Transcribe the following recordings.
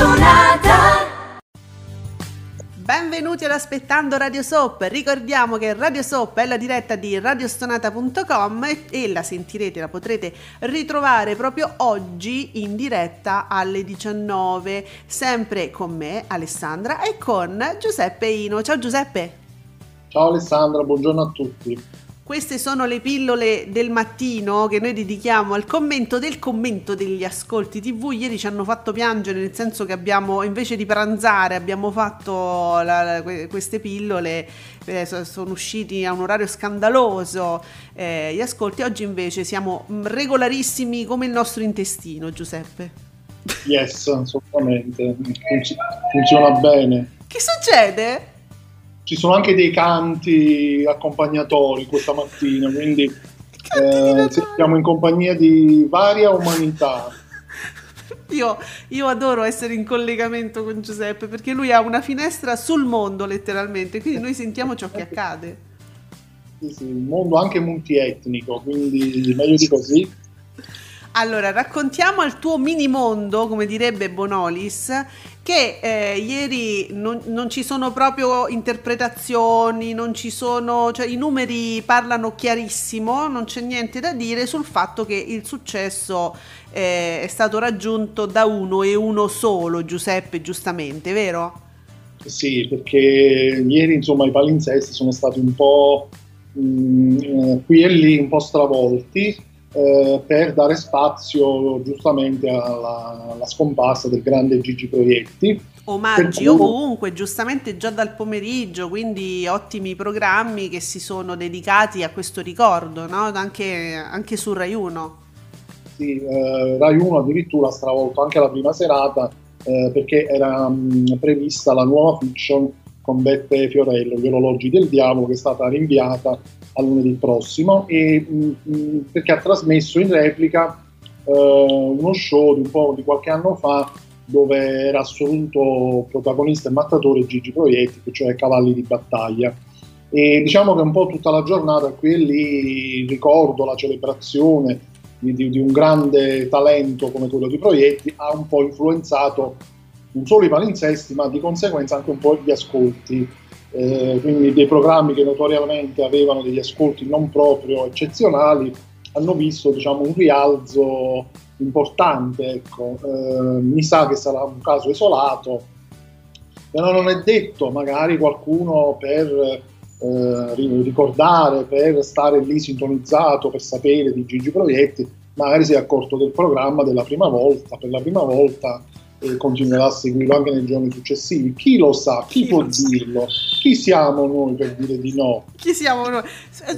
Stonata Benvenuti ad Aspettando Radio Soap. Ricordiamo che Radio Soap è la diretta di radiostonata.com e la sentirete, la potrete ritrovare proprio oggi in diretta alle 19, sempre con me, Alessandra, e con Giuseppe Ino. Ciao Giuseppe. Ciao Alessandra, buongiorno a tutti. Queste sono le pillole del mattino che noi dedichiamo al commento del commento degli ascolti TV. Ieri ci hanno fatto piangere nel senso che abbiamo, invece di pranzare, abbiamo fatto la, queste pillole, eh, sono usciti a un orario scandaloso eh, gli ascolti. Oggi invece siamo regolarissimi come il nostro intestino, Giuseppe. Yes, assolutamente, funziona bene. Che succede? Ci sono anche dei canti accompagnatori questa mattina, quindi eh, siamo in compagnia di varia umanità. Io, io, adoro essere in collegamento con Giuseppe perché lui ha una finestra sul mondo letteralmente, quindi noi sentiamo ciò che accade. Sì, sì, un mondo anche multietnico, quindi meglio di così. Allora, raccontiamo al tuo mini mondo, come direbbe Bonolis, che eh, ieri non, non, ci sono proprio interpretazioni, non ci sono, cioè i numeri parlano chiarissimo, non c'è niente da dire sul fatto che il successo eh, è stato raggiunto da uno e uno solo, Giuseppe, giustamente, vero? Sì, perché ieri insomma i palinsesti sono stati un po' mh, mm, eh, qui e lì un po' stravolti eh, per dare spazio giustamente alla, alla, scomparsa del grande Gigi Proietti. Omaggi cui... ovunque, giustamente già dal pomeriggio, quindi ottimi programmi che si sono dedicati a questo ricordo, no? anche, anche, su Rai 1. Sì, eh, Rai 1 addirittura ha stravolto anche la prima serata eh, perché era mh, prevista la nuova fiction con Beppe Fiorello, Gli orologi del diavolo, che è stata rinviata a lunedì prossimo e, mh, mm, mm, perché ha trasmesso in replica eh, uno show di, un po' di qualche anno fa dove era assoluto protagonista e mattatore Gigi Proietti, cioè Cavalli di battaglia. E diciamo che un po' tutta la giornata qui e lì ricordo, la celebrazione di, di, di, un grande talento come quello di Proietti ha un po' influenzato non solo i palinsesti, ma di conseguenza anche un po' gli ascolti eh, quindi dei programmi che notoriamente avevano degli ascolti non proprio eccezionali, hanno visto diciamo, un rialzo importante. Ecco. Eh, mi sa che sarà un caso isolato, però non è detto, magari qualcuno per eh, ricordare, per stare lì sintonizzato, per sapere di Gigi Proietti, magari si è accorto del programma della prima volta, per la prima volta e continuerà a seguirlo anche nei giorni successivi. Chi lo sa? Chi, chi può dirlo? Chi siamo noi per dire di no? Chi siamo noi?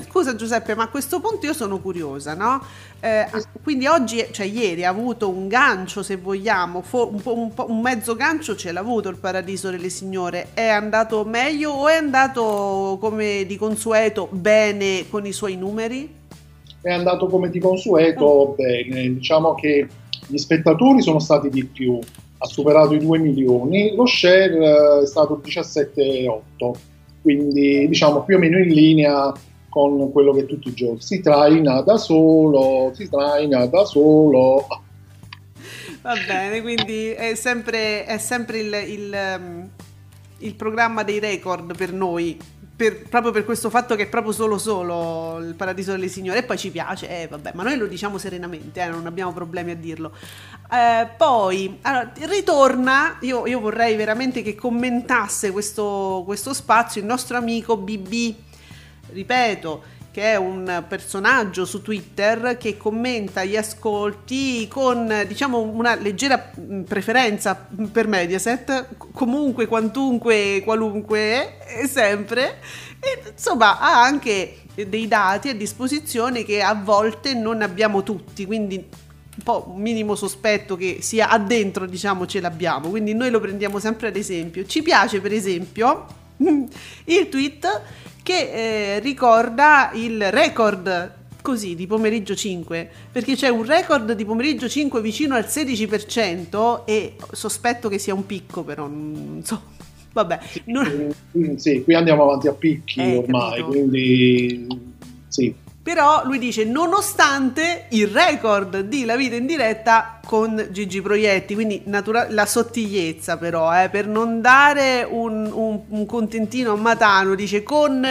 Scusa Giuseppe, ma a questo punto io sono curiosa, no? Eh, quindi oggi, cioè ieri, ha avuto un gancio, se vogliamo, un, un, un, mezzo gancio ce l'ha avuto il Paradiso delle Signore. È andato meglio o è andato come di consueto bene con i suoi numeri? È andato come di consueto mm. bene, diciamo che gli spettatori sono stati di più, ha superato i 2 milioni, lo share eh, è stato 17,8, quindi diciamo più o meno in linea con quello che tutti i giorni si traina da solo, si traina da solo. Va bene, quindi è sempre, è sempre il, il, ehm, il programma dei record per noi per, proprio per questo fatto che è proprio solo solo il paradiso delle signore e poi ci piace, eh, vabbè, ma noi lo diciamo serenamente, eh, non abbiamo problemi a dirlo. Eh, poi allora, ritorna, io, io, vorrei veramente che commentasse questo, questo spazio il nostro amico BB, ripeto, che è un personaggio su Twitter che commenta gli ascolti con diciamo una leggera mm, preferenza per Mediaset, comunque, quantunque, qualunque, sempre. E, insomma, ha anche dei dati a disposizione che a volte non abbiamo tutti, quindi un po' minimo sospetto che sia addentro, diciamo, ce l'abbiamo. Quindi noi lo prendiamo sempre ad esempio. Ci piace, per esempio, il tweet che eh, ricorda il record così di pomeriggio 5 perché c'è un record di pomeriggio 5 vicino al 16% e sospetto che sia un picco però non so vabbè non... sì, qui andiamo avanti a picchi eh, ormai capito. quindi sì Però lui dice, nonostante il record di La vita in diretta con Gigi Proietti, quindi natura- la sottigliezza però, eh, per non dare un, un, un contentino a Matano, dice con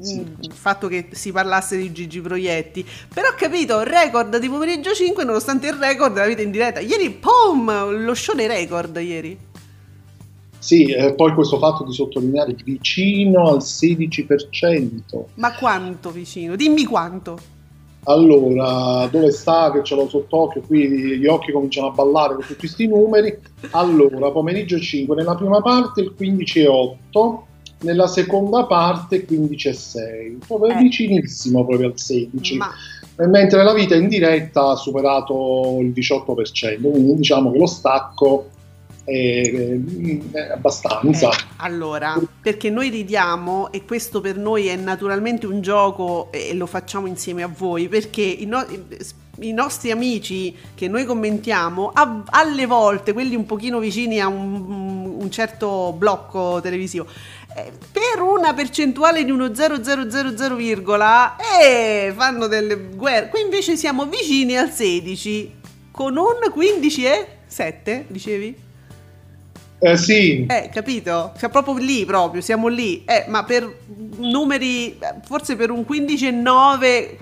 sì. il fatto che si parlasse di Gigi Proietti. Però ho capito, record di pomeriggio 5 nonostante il record della vita in diretta. Ieri, pom, lo show dei record ieri. Sì, eh, poi questo fatto di sottolineare vicino al 16%. Ma quanto vicino? Dimmi quanto. Allora, dove sta che ce l'ho sott'occhio? Qui gli occhi cominciano a ballare con tutti questi numeri. Allora, pomeriggio 5, nella prima parte il 15,8, nella seconda parte 15,6, proprio eh. vicinissimo proprio al 16. Ma... Mentre la vita in diretta ha superato il 18%, quindi diciamo che lo stacco eh, abbastanza. Eh, allora, perché noi ridiamo e questo per noi è naturalmente un gioco e lo facciamo insieme a voi, perché i, no- i nostri amici che noi commentiamo, a- alle volte, quelli un pochino vicini a un, un certo blocco televisivo, eh, per una percentuale di uno 0000, eh, fanno delle guerre. Qui invece siamo vicini al 16 con un 15 e 7, dicevi? Eh sì. Eh, capito? Cioè, proprio lì, proprio, siamo lì. Eh, ma per numeri, forse per un 15 e 9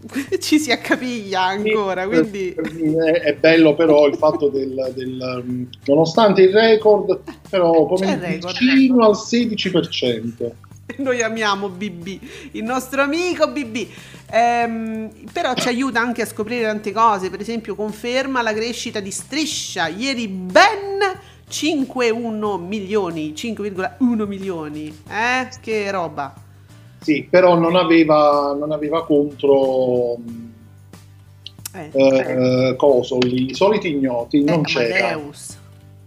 ci si accapiglia ancora, quindi... È, è bello però il fatto del, del nonostante il record, però come vicino al 16%. Noi amiamo BB, il nostro amico BB. Ehm, però ci aiuta anche a scoprire tante cose, per esempio conferma la crescita di Striscia, ieri ben 5,1 milioni, 5,1 milioni, eh? Che roba. Sì, però non aveva, non aveva contro eh, eh, eh. coso, i soliti ignoti, non eh, c'era. Amadeus.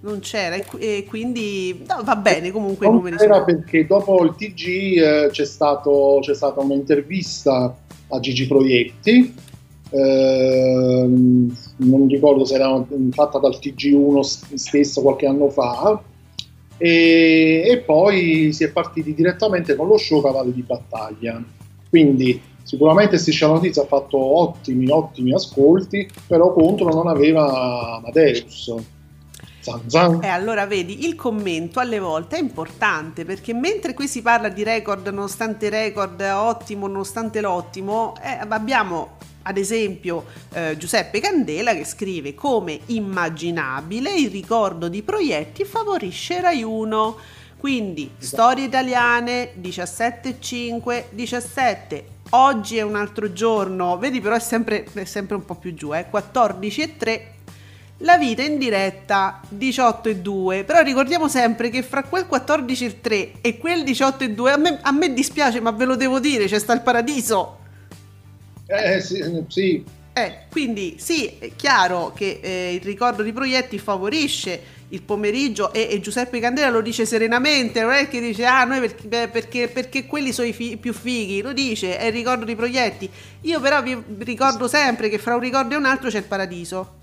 Non c'era e quindi no, va bene comunque non c'era sono... perché dopo il TG eh, c'è, stato, c'è stata un'intervista a Gigi Proietti eh, non ricordo se era fatta dal TG1 stesso qualche anno fa, e, e, poi si è partiti direttamente con lo show Cavalli di Battaglia. Quindi sicuramente Striscia Notizia ha fatto ottimi, ottimi ascolti, però contro non aveva Amadeus. Zan zan. E allora vedi, il commento alle volte è importante perché mentre qui si parla di record nonostante record, ottimo nonostante l'ottimo, eh, abbiamo ad esempio eh, Giuseppe Candela che scrive come immaginabile il ricordo di proietti favorisce Rai 1. Quindi storie italiane 17,5, 17. Oggi è un altro giorno, vedi però è sempre, è sempre un po' più giù, eh, 14,3. La vita in diretta 18 e 2, però ricordiamo sempre che fra quel 14 e 3 e quel 18 e 2 a me, a me dispiace ma ve lo devo dire, c'è sta il paradiso eh, sì, sì. Eh, quindi sì, è chiaro che eh, il ricordo di proietti favorisce il pomeriggio e, e, Giuseppe Candela lo dice serenamente, non è che dice ah noi perché, perché, perché quelli sono i fi- più fighi, lo dice, è il ricordo di proietti. Io però vi ricordo sempre che fra un ricordo e un altro c'è il paradiso.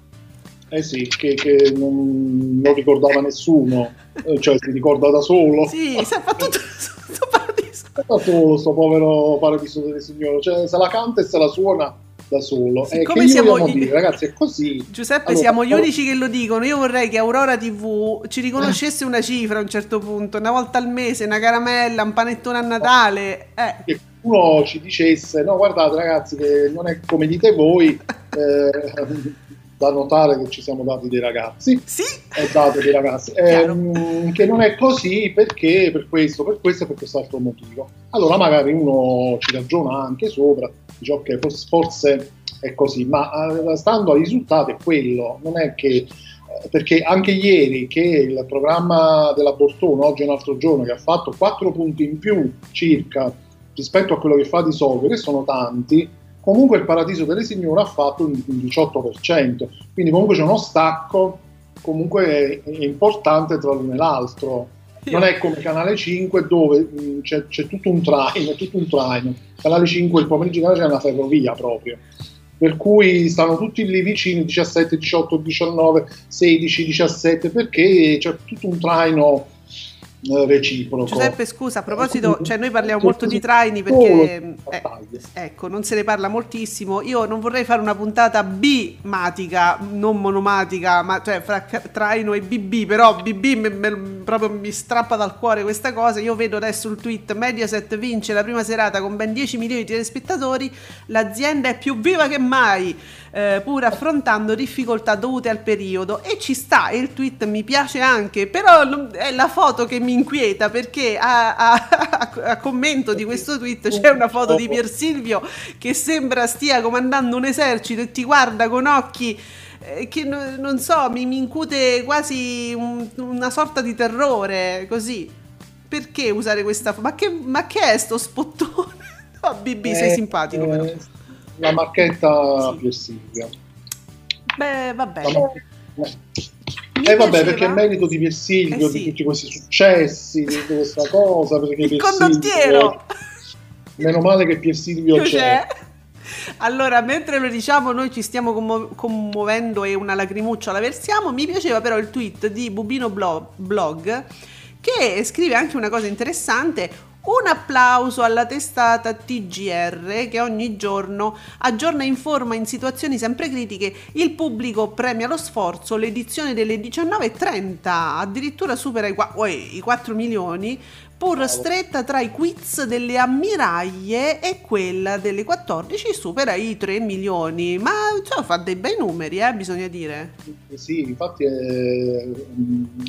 Eh sì, che, che non, non, ricordava nessuno, eh, cioè si ricorda da solo. Sì, fatto tutto questo paradiso. Solo, sto povero paradiso delle signore, cioè se la canta e se la suona da solo. Siccome eh, siamo gli... dire, ragazzi, è così. Giuseppe, allora, siamo gli unici che lo dicono. Io vorrei che Aurora TV ci riconoscesse una cifra a un certo punto, una volta al mese, una caramella, un panettone a Natale. Eh. Che uno ci dicesse: no, guardate, ragazzi, che non è come dite voi. Eh, da notare che ci siamo dati dei ragazzi. Sì. È dato dei ragazzi. Ehm, che non è così perché per questo, per questo e per quest'altro motivo. Allora magari uno ci ragiona anche sopra, dice ok, forse è così, ma eh, stando ai risultati è quello, non è che eh, perché anche ieri che il programma della Bortone, oggi è un altro giorno, che ha fatto 4 punti in più circa rispetto a quello che fa di solito, che sono tanti, comunque il Paradiso delle Signore ha fatto un 18%, quindi comunque c'è uno stacco comunque importante tra l'uno e l'altro. Non è come Canale 5 dove mh, mm, c'è, c'è, tutto un traino, tutto un traino. Canale 5 il pomeriggio c'è una ferrovia proprio. Per cui stanno tutti lì vicini, 17, 18, 19, 16, 17, perché c'è tutto un traino reciproco. Giuseppe, scusa, a proposito, cioè noi parliamo molto di traini perché eh, ecco, non se ne parla moltissimo. Io non vorrei fare una puntata bimatica, non monomatica, ma cioè fra traino e BB, però BB me, me, proprio mi strappa dal cuore questa cosa. Io vedo adesso il tweet Mediaset vince la prima serata con ben 10 milioni di telespettatori, l'azienda è più viva che mai eh, pur affrontando difficoltà dovute al periodo e ci sta e il tweet mi piace anche però è la foto che mi inquieta perché a, a, a commento di questo tweet c'è una foto di Pier Silvio che sembra stia comandando un esercito e ti guarda con occhi eh, che non so, mi, mi incute quasi un, una sorta di terrore, così. Perché usare questa foto? Ma che, ma che è sto spottone? No, BB, eh, sei simpatico però. Eh, la marchetta sì. Pier Silvia. Beh, vabbè. Eh vabbè, perché è merito di Pier Silvio, eh sì. di tutti questi successi, di questa cosa, perché Il condottiero! Meno male che Pier Silvio c'è. c'è. Allora, mentre lo diciamo, noi ci stiamo commo- commuovendo e una lacrimuccia la versiamo. Mi piaceva però il tweet di Bubino Blog, blog che scrive anche una cosa interessante. Un applauso alla testata TGR che ogni giorno aggiorna e informa in situazioni sempre critiche il pubblico premia lo sforzo, l'edizione delle 19.30 addirittura supera i, i 4 milioni pur stretta tra i quiz delle ammiraglie e quella delle 14 supera i 3 milioni. Ma cioè, fa dei bei numeri eh, bisogna dire. Sì infatti è,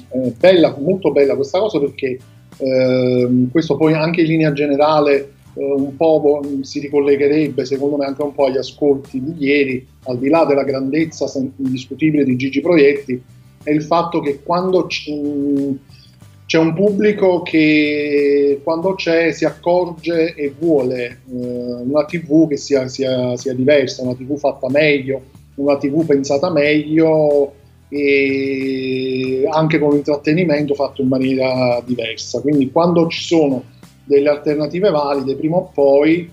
è bella molto bella questa cosa perché eh, questo poi anche in linea generale eh, un po' si ricollegherebbe secondo me anche un po' agli ascolti di ieri, al di là della grandezza indiscutibile di Gigi Proietti, è il fatto che quando c'è un pubblico che quando c'è si accorge e vuole eh, una TV che sia, sia, sia diversa, una TV fatta meglio, una TV pensata meglio e anche con l'intrattenimento fatto in maniera diversa. Quindi quando ci sono delle alternative valide, prima o poi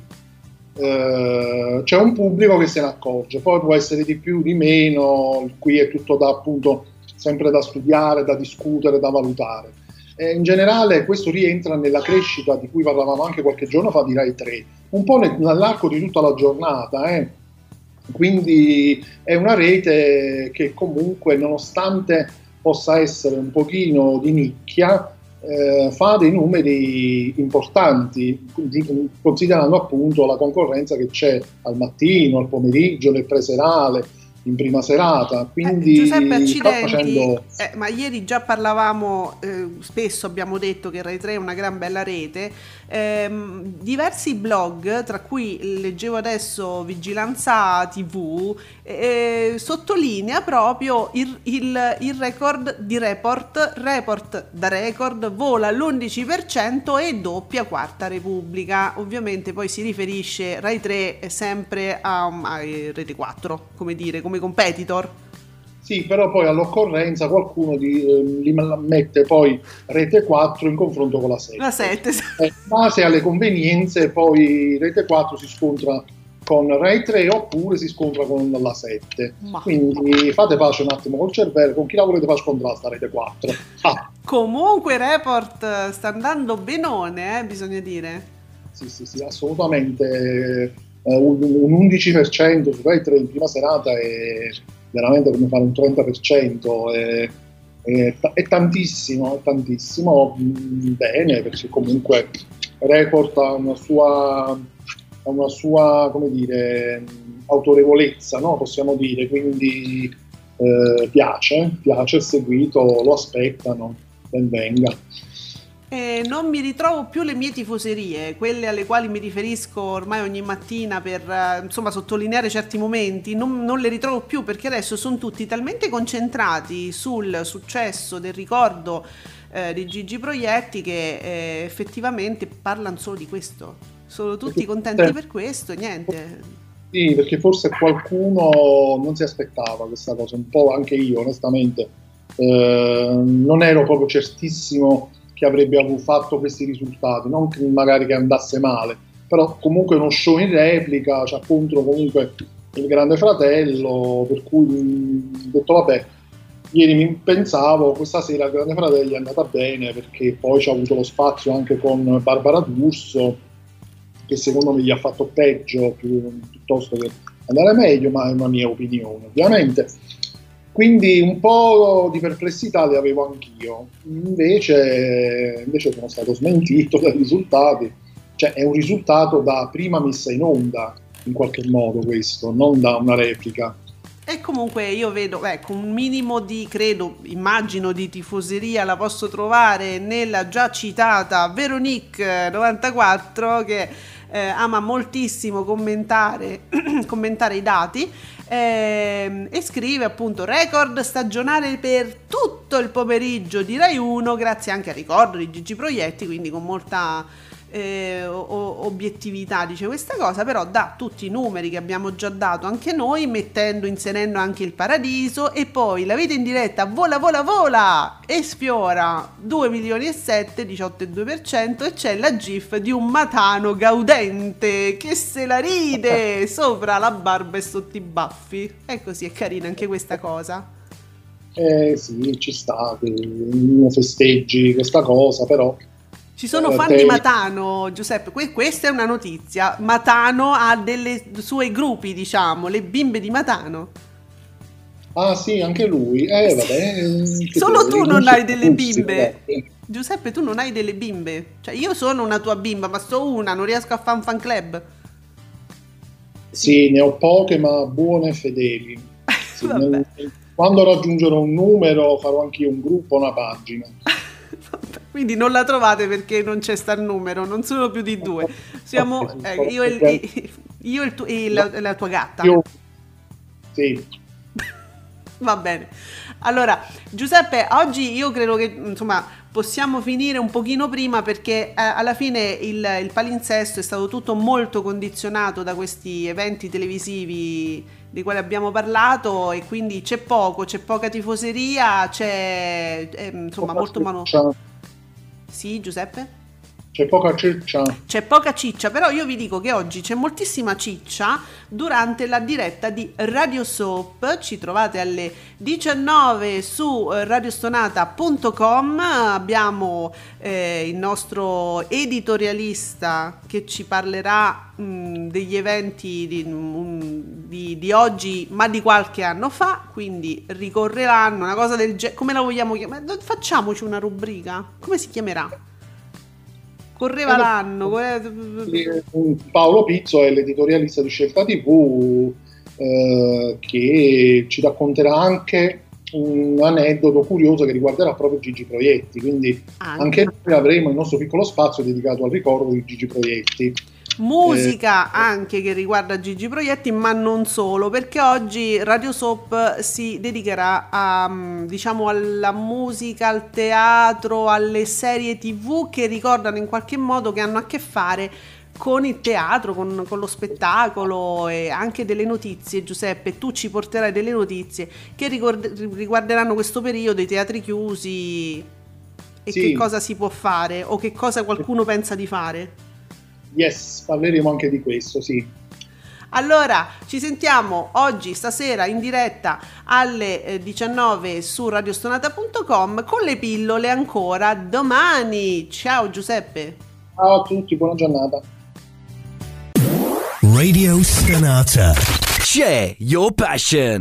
eh, c'è un pubblico che se ne accorge, poi può essere di più, di meno, qui è tutto da appunto sempre da studiare, da discutere, da valutare. E in generale questo rientra nella crescita di cui parlavamo anche qualche giorno fa di Rai 3, un po' nell'arco di tutta la giornata. Eh quindi è una rete che comunque, nonostante possa essere un pochino di nicchia, eh, fa dei numeri importanti, considerando appunto la concorrenza che c'è al mattino, al pomeriggio, nel preserale, in prima serata. Eh, quindi eh, Giuseppe, accidenti, facendo... eh, ma ieri già parlavamo, eh, spesso abbiamo detto che Rai 3 è una gran bella rete. Eh, diversi blog, tra cui leggevo adesso Vigilanza TV, eh, sottolinea proprio il, il, il, record di report, report da record vola l'11% e doppia Quarta Repubblica. Ovviamente poi si riferisce Rai 3 sempre a, a Rete 4, come dire, come competitor. Sì, però poi all'occorrenza qualcuno di, eh, li mette poi Rete 4 in confronto con la 7. La 7. Eh, in base alle convenienze poi Rete 4 si scontra con Rai 3 oppure si scontra con la 7. Ma. Quindi fate pace un attimo col cervello, con chi la volete far scontrare sta Rete 4? Ah. Comunque Report sta andando benone, eh, bisogna dire. Sì, sì, sì, assolutamente. Uh, un, un 11% su Rai 3 in prima serata è veramente come fare un 30%. È, è, è tantissimo, è tantissimo. Mm, bene, perché comunque Report ha una sua una sua, come dire, autorevolezza, no? possiamo dire, quindi eh, piace, piace, è seguito, lo aspettano, ben venga. Eh, non mi ritrovo più le mie tifoserie, quelle alle quali mi riferisco ormai ogni mattina per eh, insomma, sottolineare certi momenti, non, non, le ritrovo più perché adesso sono tutti talmente concentrati sul successo del ricordo eh, di Gigi Proietti che eh, effettivamente parlano solo di questo. Sono tutti contenti per questo, niente. Sì, perché forse qualcuno non si aspettava questa cosa, un po' anche io onestamente. Eh, non ero proprio certissimo che avrebbe fatto questi risultati, non che magari che andasse male, però comunque uno show in replica, c'è contro comunque il grande fratello, per cui ho detto vabbè, ieri mi pensavo, questa sera il Grande Fratello è andata bene perché poi c'è avuto lo spazio anche con Barbara D'Urso, che secondo me gli ha fatto peggio più, piuttosto che andare meglio, ma è una mia opinione ovviamente. Quindi un po' di perplessità le avevo anch'io, invece, invece sono stato smentito dai risultati, cioè è un risultato da prima messa in onda in qualche modo questo, non da una replica. E comunque io vedo, ecco, un minimo di, credo, immagino di tifoseria la posso trovare nella già citata Veronique94 che eh, ama moltissimo commentare, commentare i dati eh, e scrive appunto record stagionale per tutto il pomeriggio di Rai 1 grazie anche al ricordo di Gigi Proietti, quindi con molta eh, obiettività dice questa cosa, però dà tutti i numeri che abbiamo già dato anche noi, mettendo, inserendo anche il paradiso e poi la vita in diretta vola vola vola e sfiora 2 milioni e 7, 18,2% e c'è la gif di un matano gaudente che se la ride sopra la barba e sotto i baffi. E così è carina anche questa cosa. Eh sì, ci sta, festeggi questa cosa, però ci sono fan di Matano, Giuseppe, que- questa è una notizia. Matano ha delle sue gruppi, diciamo, le bimbe di Matano. Ah sì, anche lui. Eh, vabbè, Solo tu non hai delle bimbe. Giuseppe, tu non hai delle bimbe. Cioè, io sono una tua bimba, ma sto una, non riesco a fare un fan club. Sì, ne ho poche, ma buone e fedeli. Sì, nel, quando raggiungerò un numero farò anch'io un gruppo, una pagina. Quindi non la trovate perché non c'è sta il numero, non sono più di due. Siamo eh, io, e, io il tu, e la, la, tua gatta. Io, sì. Va bene. Allora, Giuseppe, oggi io credo che insomma possiamo finire un pochino prima perché eh, alla fine il, il palinsesto è stato tutto molto condizionato da questi eventi televisivi di quali abbiamo parlato e quindi c'è poco, c'è poca tifoseria, c'è eh, insomma molto mano... Sì, Giuseppe? C'è poca ciccia. C'è poca ciccia, però io vi dico che oggi c'è moltissima ciccia durante la diretta di Radio Soap. Ci trovate alle 19 su eh, radiostonata.com. Abbiamo eh, il nostro editorialista che ci parlerà mh, mm, degli eventi di, mh, mm, di, di, oggi, ma di qualche anno fa. Quindi ricorreranno una cosa del genere. Come la vogliamo chiamare? Facciamoci una rubrica. Come si chiamerà? Correva eh, l'anno. Paolo Pizzo è l'editorialista di Scelta TV eh, che ci racconterà anche un aneddoto curioso che riguarderà proprio Gigi Proietti. Quindi anche, anche noi avremo il nostro piccolo spazio dedicato al ricordo di Gigi Proietti musica eh, anche che riguarda Gigi Proietti, ma non solo, perché oggi Radio Soap si dedicherà a, mm, diciamo, alla musica, al teatro, alle serie tv che ricordano in qualche modo che hanno a che fare con il teatro, con, con, lo spettacolo e anche delle notizie, Giuseppe, tu ci porterai delle notizie che ricord- riguarderanno questo periodo, i teatri chiusi e sì. che cosa si può fare o che cosa qualcuno pensa di fare. Yes, parleremo anche di questo, sì. Allora, ci sentiamo oggi, stasera, in diretta alle 19 eh, su radiostonata.com con le pillole ancora domani. Ciao Giuseppe. Ciao a tutti, buona giornata. Radio Stonata. Share your passion.